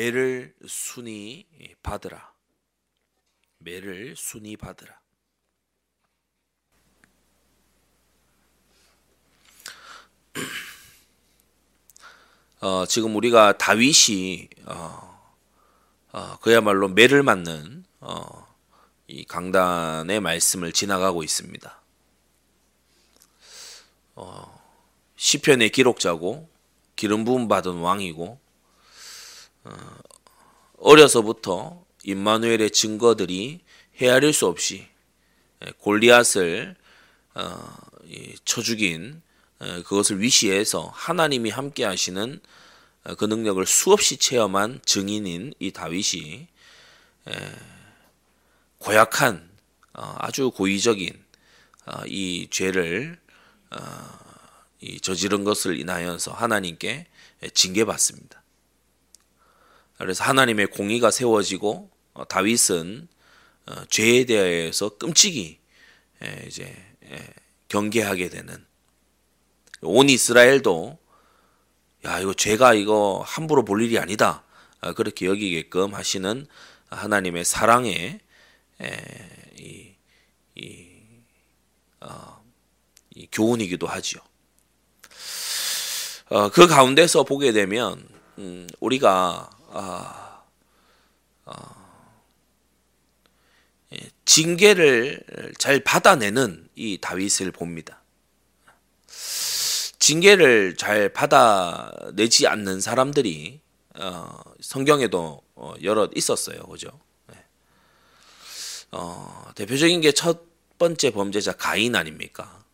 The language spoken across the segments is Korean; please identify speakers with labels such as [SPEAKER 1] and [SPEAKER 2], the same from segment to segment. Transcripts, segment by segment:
[SPEAKER 1] 매를 순히 받으라. 매를 순히 받으라. 어, 지금 우리가 다윗이 어, 어, 그야말로 매를 맞는 어, 이 강단의 말씀을 지나가고 있습니다. 어, 시편의 기록자고 기름 부음 받은 왕이고 어, 어려서부터 임마누엘의 증거들이 헤아릴 수 없이 예, 골리앗을 어, 쳐 죽인 그것을 위시해서 하나님이 함께 하시는 그 능력을 수없이 체험한 증인인 이 다윗이 고약한 어, 아주 고의적인 어, 이 죄를 어, 저지른 것을 인하여서 하나님께 징계받습니다. 그래서 하나님의 공의가 세워지고 다윗은 죄에 대해서 끔찍이 이제 경계하게 되는 온 이스라엘도 야 이거 죄가 이거 함부로 볼 일이 아니다 그렇게 여기게끔 하시는 하나님의 사랑의 이, 이, 어, 이 교훈이기도 하지요. 어, 그 가운데서 보게 되면 음, 우리가 아, 어, 예, 징계를 잘 받아내는 이 다윗을 봅니다. 징계를 잘 받아내지 않는 사람들이 어, 성경에도 어, 여럿 있었어요, 그죠? 어, 대표적인 게 첫 번째 범죄자 가인 아닙니까?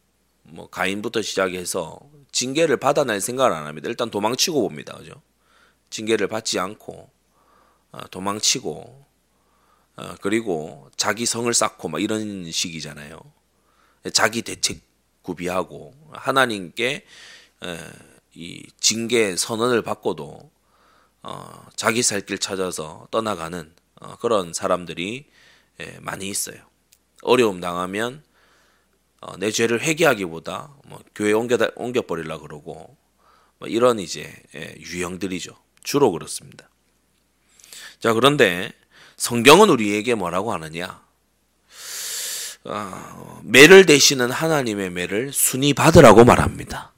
[SPEAKER 1] 뭐 가인부터 시작해서 징계를 받아낼 생각을 안 합니다. 일단 도망치고 봅니다. 그죠? 징계를 받지 않고 어, 도망치고 어, 그리고 자기 성을 쌓고 막 이런 식이잖아요. 자기 대책 구비하고 하나님께 에, 이 징계 선언을 받고도 어, 자기 살 길 찾아서 떠나가는 어, 그런 사람들이 예, 많이 있어요. 어려움 당하면 어, 내 죄를 회개하기보다 뭐 교회 옮겨 옮겨 버리려 그러고 뭐 이런 이제 예, 유형들이죠. 주로 그렇습니다. 자 그런데 성경은 우리에게 뭐라고 하느냐? 어, 매를 대시는 하나님의 매를 순위 받으라고 말합니다.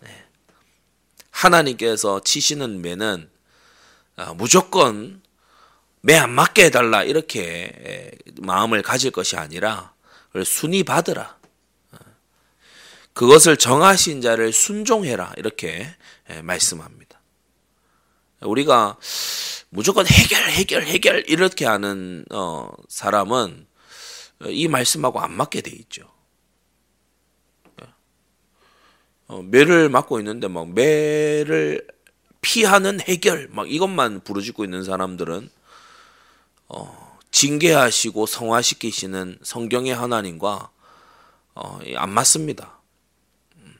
[SPEAKER 1] 네. 하나님께서 치시는 매는 어, 무조건 매 안 맞게 해달라 이렇게 마음을 가질 것이 아니라 순위 받으라. 그것을 정하신 자를 순종해라 이렇게 말씀합니다. 우리가 무조건 해결 해결 해결 이렇게 하는 어, 사람은 이 말씀하고 안 맞게 돼 있죠. 어, 매를 맞고 있는데 막 매를 피하는 해결 막 이것만 부르짖고 있는 사람들은 어, 징계하시고 성화시키시는 성경의 하나님과 어, 안 맞습니다. 음,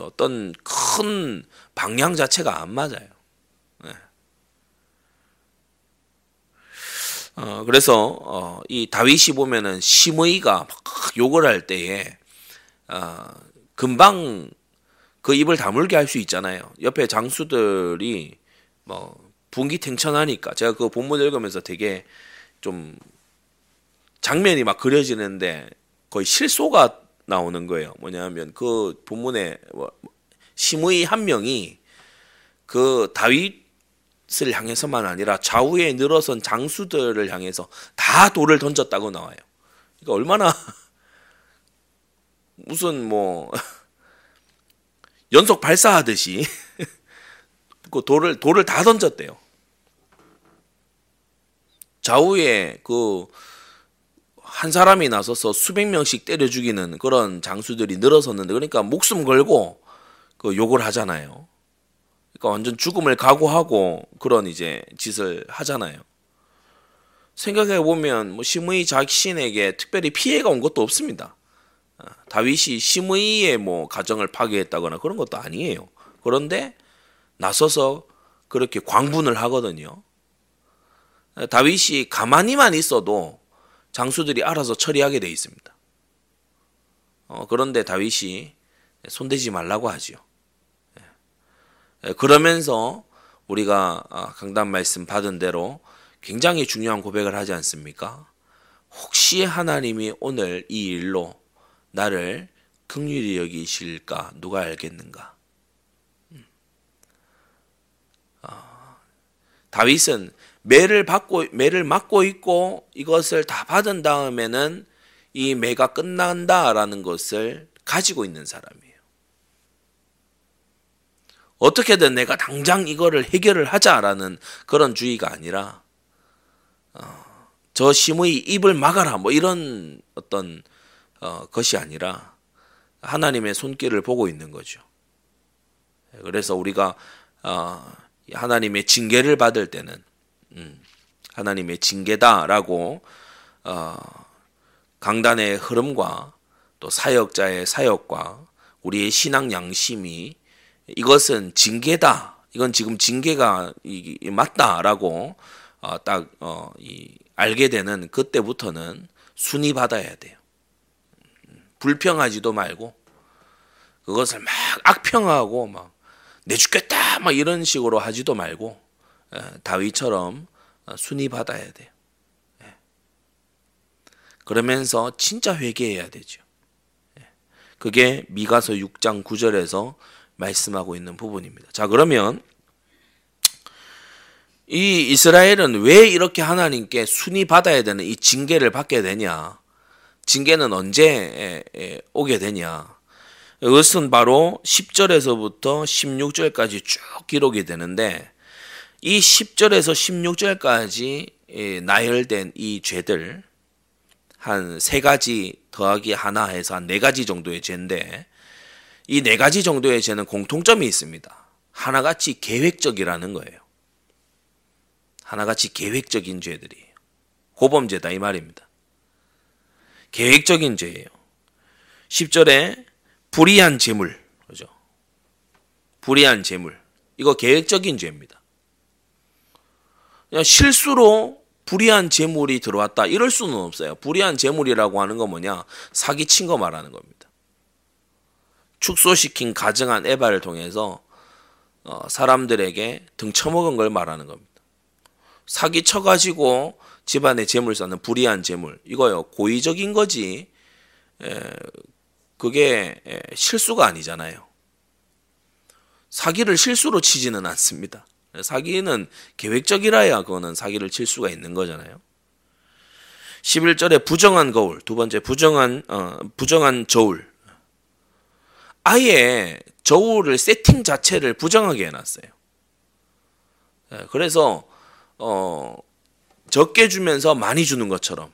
[SPEAKER 1] 어떤 큰 방향 자체가 안 맞아요. 어, 그래서 어, 이 다윗이 보면은 심의가 막 욕을 할 때에 어, 금방 그 입을 다물게 할 수 있잖아요. 옆에 장수들이 뭐 분기탱천하니까 제가 그 본문 읽으면서 되게 좀 장면이 막 그려지는데 거의 실소가 나오는 거예요. 뭐냐면 그 본문에 뭐 심의 한 명이 그 다윗 을 향해서만 아니라 좌우에 늘어선 장수들을 향해서 다 돌을 던졌다고 나와요. 그러니까 얼마나 무슨 뭐 연속 발사하듯이 그 돌을 돌을 다 던졌대요. 좌우에 그 한 사람이 나서서 수백 명씩 때려 죽이는 그런 장수들이 늘어섰는데 그러니까 목숨 걸고 그 욕을 하잖아요. 그러니까 완전 죽음을 각오하고 그런 이제 짓을 하잖아요. 생각해 보면 뭐 시므이 자신에게 특별히 피해가 온 것도 없습니다. 아, 다윗이 시므이의 뭐 가정을 파괴했다거나 그런 것도 아니에요. 그런데 나서서 그렇게 광분을 하거든요. 다윗이 가만히만 있어도 장수들이 알아서 처리하게 돼 있습니다. 어, 그런데 다윗이 손대지 말라고 하지요. 예. 그러면서 우리가 아, 강단 말씀 받은 대로 굉장히 중요한 고백을 하지 않습니까? 혹시 하나님이 오늘 이 일로 나를 긍휼히 여기실까 누가 알겠는가? 음. 아, 다윗은 매를 받고 매를 맞고 있고 이것을 다 받은 다음에는 이 매가 끝난다라는 것을 가지고 있는 사람이에요. 어떻게든 내가 당장 이거를 해결을 하자라는 그런 주의가 아니라 어, 저 심의 입을 막아라 뭐 이런 어떤 어, 것이 아니라 하나님의 손길을 보고 있는 거죠. 그래서 우리가 어, 하나님의 징계를 받을 때는 음, 하나님의 징계다라고 어, 강단의 흐름과 또 사역자의 사역과 우리의 신앙 양심이 이것은 징계다. 이건 지금 징계가 맞다라고 어, 딱 어, 이, 알게 되는 그때부터는 순위 받아야 돼요. 불평하지도 말고 그것을 막 악평하고 막 내 죽겠다 막 이런 식으로 하지도 말고 예, 다윗처럼 순위 받아야 돼요. 예. 그러면서 진짜 회개해야 되죠. 예. 그게 미가서 6장 9절에서 말씀하고 있는 부분입니다. 자, 그러면 이 이스라엘은 왜 이렇게 하나님께 순위 받아야 되는 이 징계를 받게 되냐? 징계는 언제 오게 되냐? 이것은 바로 10절에서부터 16절까지 쭉 기록이 되는데 이 10절에서 16절까지 나열된 이 죄들 한 세 가지 더하기 하나 해서 한 네 가지 정도의 죄인데 이 네 가지 정도의 죄는 공통점이 있습니다. 하나같이 계획적이라는 거예요. 하나같이 계획적인 죄들이에요. 고범죄다 이 말입니다. 계획적인 죄예요. 10절에 불의한 재물, 그죠? 불의한 재물. 이거 계획적인 죄입니다. 그냥 실수로 불의한 재물이 들어왔다. 이럴 수는 없어요. 불의한 재물이라고 하는 건 뭐냐? 사기친 거 말하는 겁니다. 축소시킨 가증한 에바를 통해서 어, 사람들에게 등쳐먹은 걸 말하는 겁니다. 사기 쳐가지고 집안에 재물 쌓는 불이한 재물 이거요 고의적인 거지 에, 그게 에, 실수가 아니잖아요. 사기를 실수로 치지는 않습니다. 사기는 계획적이라야 그거는 사기를 칠 수가 있는 거잖아요. 11절에 부정한 거울, 두 번째 부정한 어, 부정한 저울. 아예 저울을 세팅 자체를 부정하게 해놨어요. 그래서 어, 적게 주면서 많이 주는 것처럼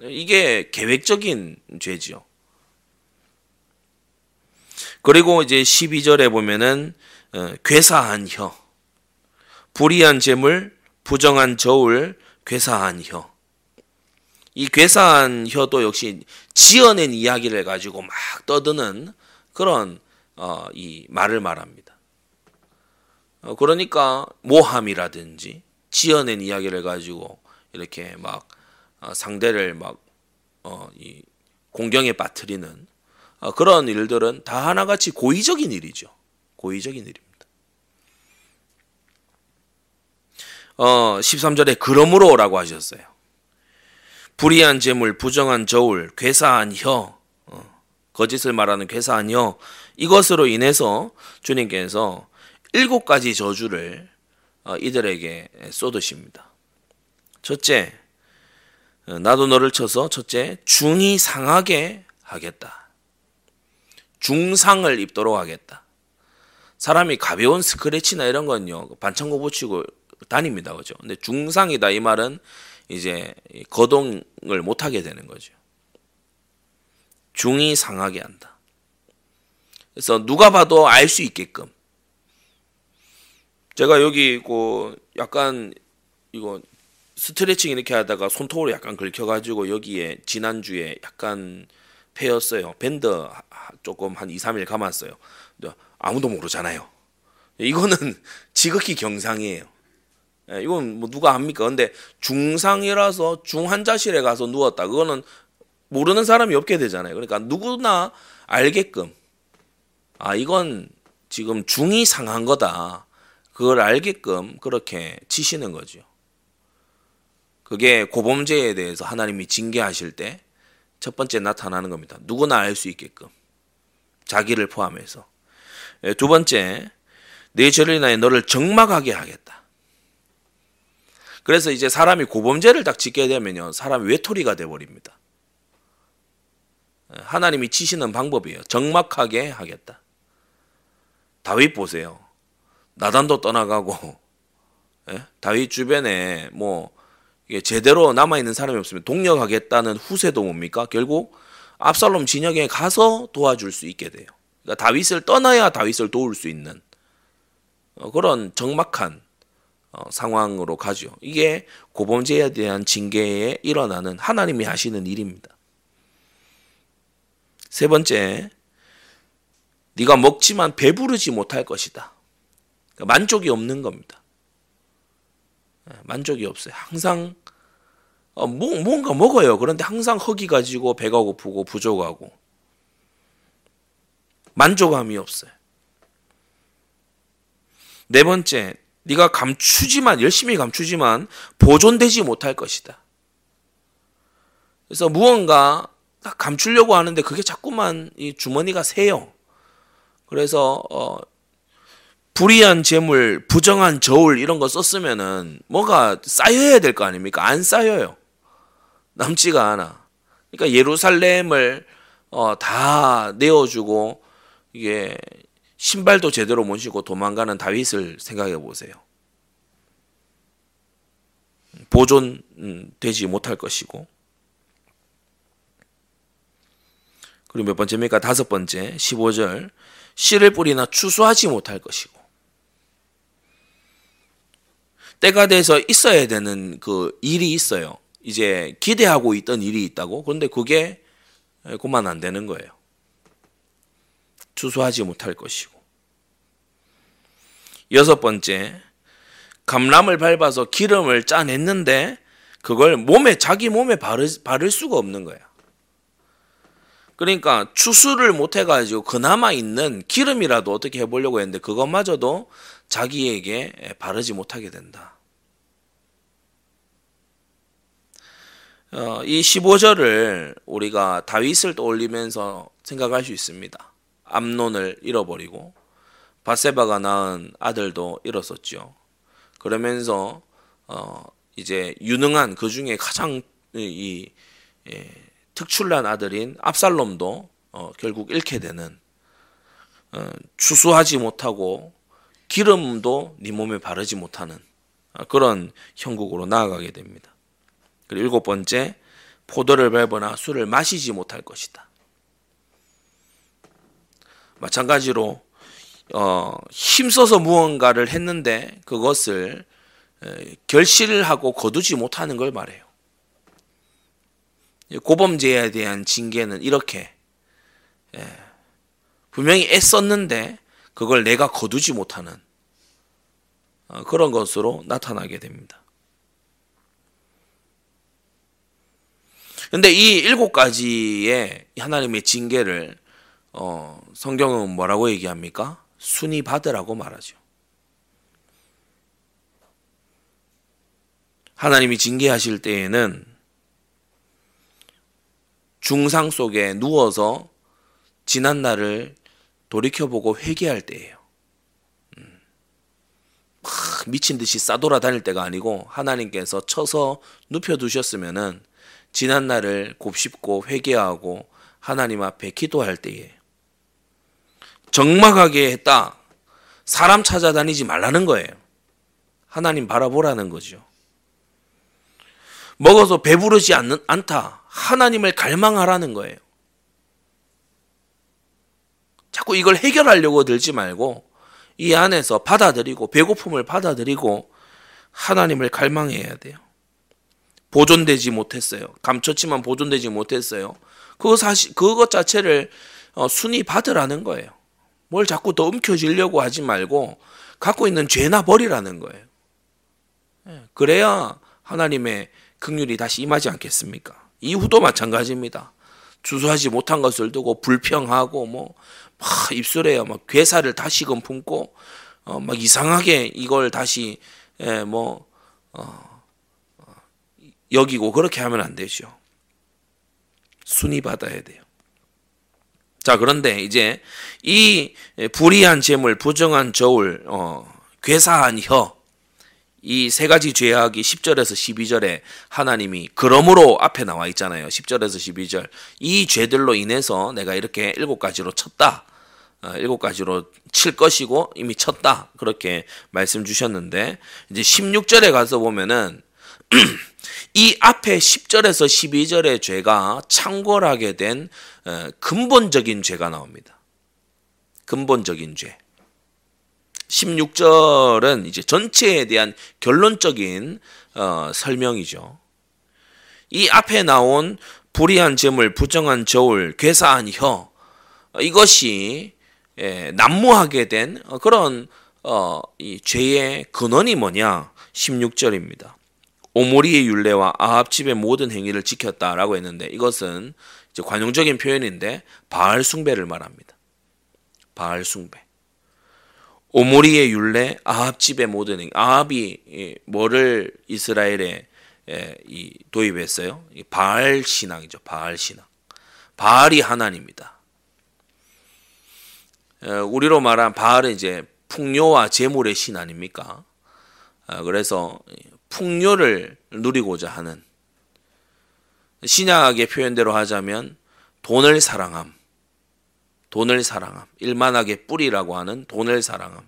[SPEAKER 1] 이게 계획적인 죄지요. 그리고 이제 12절에 보면은 어, 괴사한 혀, 불의한 재물, 부정한 저울, 괴사한 혀. 이 괴사한 혀도 역시 지어낸 이야기를 가지고 막 떠드는 그런 어, 이 말을 말합니다. 어, 그러니까 모함이라든지 지어낸 이야기를 가지고 이렇게 막 어, 상대를 막 어, 이 공경에 빠뜨리는 어, 그런 일들은 다 하나같이 고의적인 일이죠. 고의적인 일입니다. 어, 13절에 그러므로라고 하셨어요. 불의한 재물, 부정한 저울, 괴사한 혀, 어, 거짓을 말하는 혀, 이것으로 인해서 주님께서 일곱 가지 저주를 어, 이들에게 쏟으십니다. 첫째, 어, 나도 너를 쳐서 첫째 중이 상하게 하겠다. 중상을 입도록 하겠다. 사람이 가벼운 스크래치나 이런 건요 반창고 붙이고 다닙니다, 그죠? 근데 중상이다 이 말은 이제 거동을 못 하게 되는 거죠. 중이 상하게 한다. 그래서 누가 봐도 알 수 있게끔 제가 여기 그 약간 이거 스트레칭 이렇게 하다가 손톱으로 약간 긁혀가지고 여기에 지난주에 약간 패였어요. 밴드 조금 한 2, 3일 감았어요. 아무도 모르잖아요. 이거는 지극히 경상이에요. 예, 이건 뭐 누가 합니까? 근데 중상이라서 중환자실에 가서 누웠다. 그거는 모르는 사람이 없게 되잖아요. 그러니까 누구나 알게끔 아 이건 지금 중이 상한 거다. 그걸 알게끔 그렇게 치시는 거죠. 그게 고범죄에 대해서 하나님이 징계하실 때 첫 번째 나타나는 겁니다. 누구나 알 수 있게끔. 자기를 포함해서. 예, 두 번째, 내 죄를 인하여 너를 적막하게 하겠다. 그래서 이제 사람이 고범죄를 딱 짓게 되면요. 사람이 외톨이가 돼 버립니다. 예, 하나님이 치시는 방법이에요. 적막하게 하겠다. 다윗 보세요. 나단도 떠나가고, 예? 다윗 주변에 뭐, 제대로 남아 있는 사람이 없으면 동력하겠다는 후세도 뭡니까? 결국 압살롬 진영에 가서 도와줄 수 있게 돼요. 그러니까 다윗을 떠나야 다윗을 도울 수 있는 어, 그런 적막한 어, 상황으로 가죠. 이게 고범죄에 대한 징계에 일어나는 하나님이 하시는 일입니다. 세 번째, 네가 먹지만 배부르지 못할 것이다. 그러니까 만족이 없는 겁니다. 예, 만족이 없어요. 항상 어, 뭐, 뭔가 먹어요. 그런데 항상 허기 가지고 배가 고프고 부족하고 만족감이 없어요. 네 번째, 네가 감추지만 열심히 감추지만 보존되지 못할 것이다. 그래서 무언가 감추려고 하는데 그게 자꾸만 이 주머니가 새요. 그래서 어, 불이한 재물, 부정한 저울 이런 거 썼으면은 뭐가 쌓여야 될 거 아닙니까? 안 쌓여요. 남지가 않아. 그러니까 예루살렘을 어, 다 내어주고 이게 신발도 제대로 못 신고 도망가는 다윗을 생각해 보세요. 보존되지 못할 것이고. 그리고 몇 번째입니까? 다섯 번째, 15절. 씨를 뿌리나 추수하지 못할 것이고. 때가 돼서 있어야 되는 그 일이 있어요. 이제 기대하고 있던 일이 있다고. 그런데 그게 그만 안 되는 거예요. 추수하지 못할 것이고. 여섯 번째, 감람을 밟아서 기름을 짜냈는데 그걸 몸에 자기 몸에 바를, 바를 수가 없는 거야. 그러니까 추수를 못 해가지고 그나마 있는 기름이라도 어떻게 해보려고 했는데 그것마저도 자기에게 바르지 못하게 된다. 어, 이 15절을 우리가 다윗을 떠올리면서 생각할 수 있습니다. 암론을 잃어버리고 바세바가 낳은 아들도 잃었었죠. 그러면서 어, 이제 유능한 그 중에 가장 이, 예, 특출난 아들인 압살롬도 어, 결국 잃게 되는 어, 추수하지 못하고 기름도 네 몸에 바르지 못하는 어, 그런 형국으로 나아가게 됩니다. 그리고 일곱 번째, 포도를 밟거나 술을 마시지 못할 것이다. 마찬가지로 어, 힘써서 무언가를 했는데 그것을 결실을 하고 거두지 못하는 걸 말해요. 고범죄에 대한 징계는 이렇게 예, 분명히 애썼는데 그걸 내가 거두지 못하는 어, 그런 것으로 나타나게 됩니다. 근데 이 일곱 가지의 하나님의 징계를 어, 성경은 뭐라고 얘기합니까? 순위 받으라고 말하죠. 하나님이 징계하실 때에는 중상 속에 누워서 지난 날을 돌이켜보고 회개할 때예요. 음. 미친 듯이 싸돌아 다닐 때가 아니고 하나님께서 쳐서 눕혀두셨으면은 지난 날을 곱씹고 회개하고 하나님 앞에 기도할 때에 적막하게 했다. 사람 찾아다니지 말라는 거예요. 하나님 바라보라는 거죠. 먹어서 배부르지 않는, 않다. 하나님을 갈망하라는 거예요. 자꾸 이걸 해결하려고 들지 말고 이 안에서 받아들이고 배고픔을 받아들이고 하나님을 갈망해야 돼요. 보존되지 못했어요. 감췄지만 보존되지 못했어요. 그 사실 그것 자체를 어, 순위 받으라는 거예요. 뭘 자꾸 더 움켜쥐려고 하지 말고 갖고 있는 죄나 버리라는 거예요. 예, 그래야 하나님의 극률이 다시 임하지 않겠습니까? 이후도 마찬가지입니다. 주소하지 못한 것을 두고 불평하고 뭐 막 입술에 막 괴사를 다시금 품고 어, 막 이상하게 이걸 다시 예, 뭐 어, 어, 여기고 그렇게 하면 안 되죠. 순위 받아야 돼요. 자 그런데 이제 이 불의한 재물, 부정한 저울, 어, 괴사한 혀, 이 세 가지 죄악이 10절에서 12절에 하나님이 그러므로 앞에 나와 있잖아요. 10절에서 12절. 이 죄들로 인해서 내가 이렇게 일곱 가지로 쳤다. 어, 일곱 가지로 칠 것이고 이미 쳤다. 그렇게 말씀 주셨는데 이제 16절에 가서 보면은 이 앞에 10절에서 12절의 죄가 창궐하게 된 어, 근본적인 죄가 나옵니다. 근본적인 죄. 16절은 이제 전체에 대한 결론적인 어, 설명이죠. 이 앞에 나온 불의한 재물, 부정한 저울, 괴사한 혀 이것이 예, 난무하게 된 그런 어, 이 죄의 근원이 뭐냐? 16절입니다. 오모리의 율례와 아합 집의 모든 행위를 지켰다라고 했는데 이것은 관용적인 표현인데 바알 숭배를 말합니다. 바알 숭배. 오모리의 율례, 아합 집의 모든 행위. 아합이 뭐를 이스라엘에 도입했어요? 바알 신앙이죠. 바알 신앙. 바알이 하나님이다. 우리로 말한 바알은 이제 풍요와 재물의 신 아닙니까? 아, 그래서 풍요를 누리고자 하는 신약의 표현대로 하자면 돈을 사랑함, 돈을 사랑함, 일만하게 뿌리라고 하는 돈을 사랑함.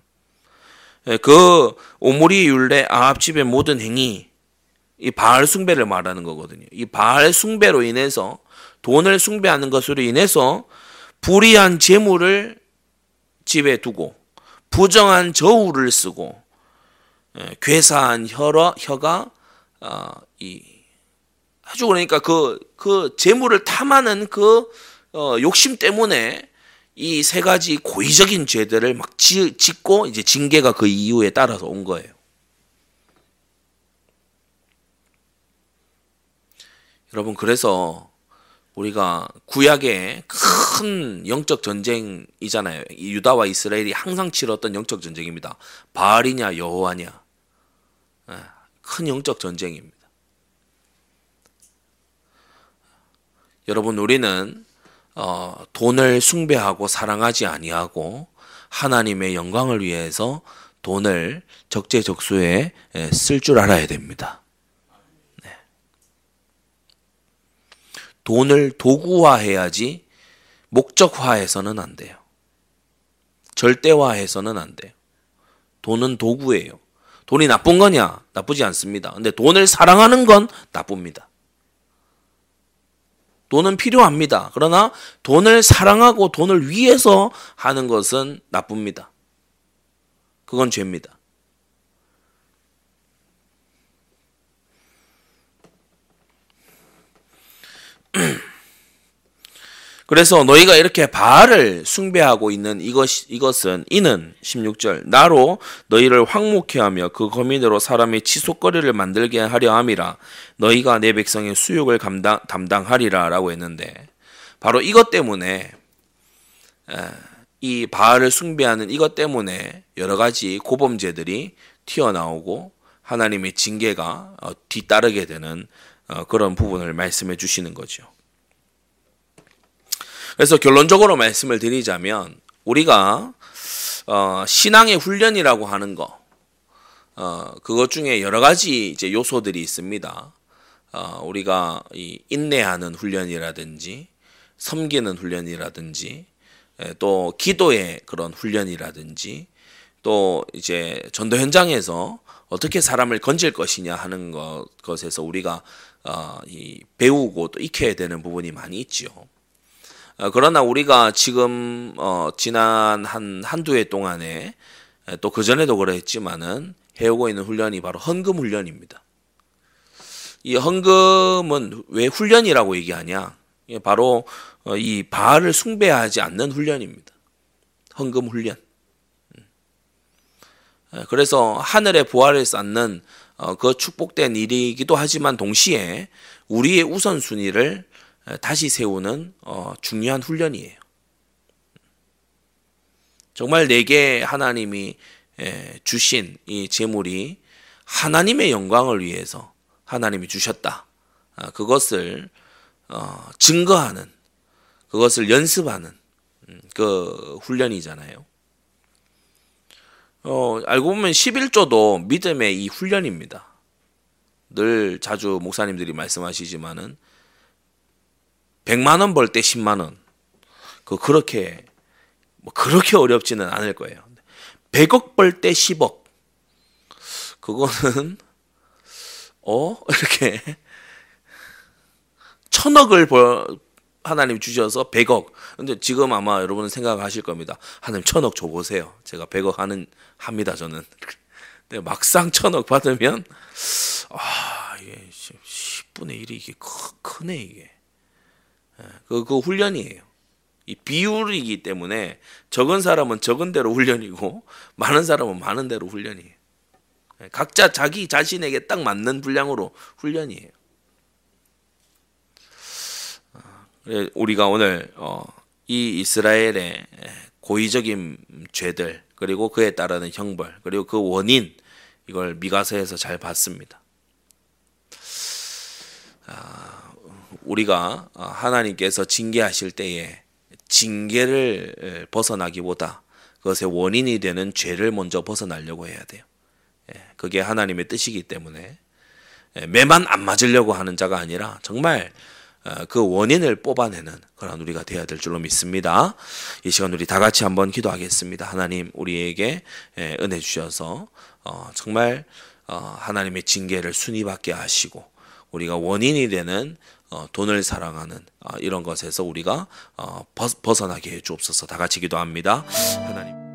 [SPEAKER 1] 예, 그 오므리 율례 아합 집의 모든 행위 이 바알 숭배를 말하는 거거든요. 이 바알 숭배로 인해서 돈을 숭배하는 것으로 인해서 불의한 재물을 집에 두고 부정한 저울을 쓰고 예, 괴사한 혀라, 혀가 어, 이 아주 그러니까 그, 그 재물을 탐하는 그 어, 욕심 때문에 이 세 가지 고의적인 죄들을 막 지, 짓고 이제 징계가 그 이후에 따라서 온 거예요. 여러분 그래서 우리가 구약의 큰 영적 전쟁이잖아요. 유다와 이스라엘이 항상 치렀던 영적 전쟁입니다. 바알이냐 여호와냐. 예, 큰 영적 전쟁입니다. 여러분 우리는 어, 돈을 숭배하고 사랑하지 아니하고 하나님의 영광을 위해서 돈을 적재적소에 예, 쓸줄 알아야 됩니다. 네. 돈을 도구화해야지 목적화해서는 안 돼요. 절대화해서는 안 돼요. 돈은 도구예요. 돈이 나쁜 거냐? 나쁘지 않습니다. 근데 돈을 사랑하는 건 나쁩니다. 돈은 필요합니다. 그러나 돈을 사랑하고 돈을 위해서 하는 것은 나쁩니다. 그건 죄입니다. 그래서 너희가 이렇게 바알을 숭배하고 있는 이것 이것은 이는 16절 나로 너희를 황목해 하며 그 거민으로 사람의 치솟거리를 만들게 하려 함이라 너희가 내 백성의 수욕을 감당 담당하리라라고 했는데 바로 이것 때문에 이 바알을 숭배하는 이것 때문에 여러 가지 고범죄들이 튀어나오고 하나님의 징계가 어, 뒤따르게 되는 어, 그런 부분을 말씀해 주시는 거죠. 그래서 결론적으로 말씀을 드리자면 우리가 어, 신앙의 훈련이라고 하는 거, 어, 그것 중에 여러 가지 이제 요소들이 있습니다. 어, 우리가 이 인내하는 훈련이라든지 섬기는 훈련이라든지 예, 또 기도의 그런 훈련이라든지 또 이제 전도 현장에서 어떻게 사람을 건질 것이냐 하는 것, 것에서 우리가 어, 이 배우고 또 익혀야 되는 부분이 많이 있지요. 어, 그러나 우리가 지금 어, 지난 한 한두 해 동안에 또 그 전에도 그랬지만은 해오고 있는 훈련이 바로 헌금 훈련입니다. 이 헌금은 왜 훈련이라고 얘기하냐? 바로 어, 이 바알을 숭배하지 않는 훈련입니다. 헌금 훈련. 음. 그래서 하늘의 보화를 쌓는 그 축복된 일이기도 하지만 동시에 우리의 우선순위를 다시 세우는 어, 중요한 훈련이에요. 정말 내게 하나님이 예, 주신 이 재물이 하나님의 영광을 위해서 하나님이 주셨다. 아, 그것을 어, 증거하는 그것을 연습하는 음, 그 훈련이잖아요. 어, 알고 보면 11조도 믿음의 이 훈련입니다. 늘 자주 목사님들이 말씀하시지만은 100만 원 벌 때 10만 원. 그 그렇게 뭐 그렇게 어렵지는 않을 거예요. 100억 벌 때 10억. 그거는 어 이렇게 천억을 벌 하나님 주셔서 100억. 근데 지금 아마 여러분은 생각하실 겁니다. 하나님 천억 줘 보세요. 제가 100억 하는 합니다, 저는. 근데 막상 천억 받으면 아, 이게 10분의 1이 이게 크네 이게. 예, 그, 그 훈련이에요. 이 비율이기 때문에 적은 사람은 적은 대로 훈련이고 많은 사람은 많은 대로 훈련이에요. 예, 각자 자기 자신에게 딱 맞는 분량으로 훈련이에요. 아, 우리가 오늘 어, 이 이스라엘의 고의적인 죄들 그리고 그에 따르는 형벌 그리고 그 원인 이걸 미가서에서 잘 봤습니다. 아, 우리가 하나님께서 징계하실 때에 징계를 벗어나기보다 그것의 원인이 되는 죄를 먼저 벗어나려고 해야 돼요. 예, 그게 하나님의 뜻이기 때문에 예, 매만 안 맞으려고 하는 자가 아니라 정말 어, 그 원인을 뽑아내는 그런 우리가 되어야 될 줄로 믿습니다. 이 시간 우리 다 같이 한번 기도하겠습니다. 하나님 우리에게 예, 은혜 주셔서 어, 정말 어, 하나님의 징계를 순위 받게 하시고 우리가 원인이 되는 돈을 사랑하는 이런 것에서 우리가 벗어나게 해 주옵소서. 다 같이 기도합니다. 하나님.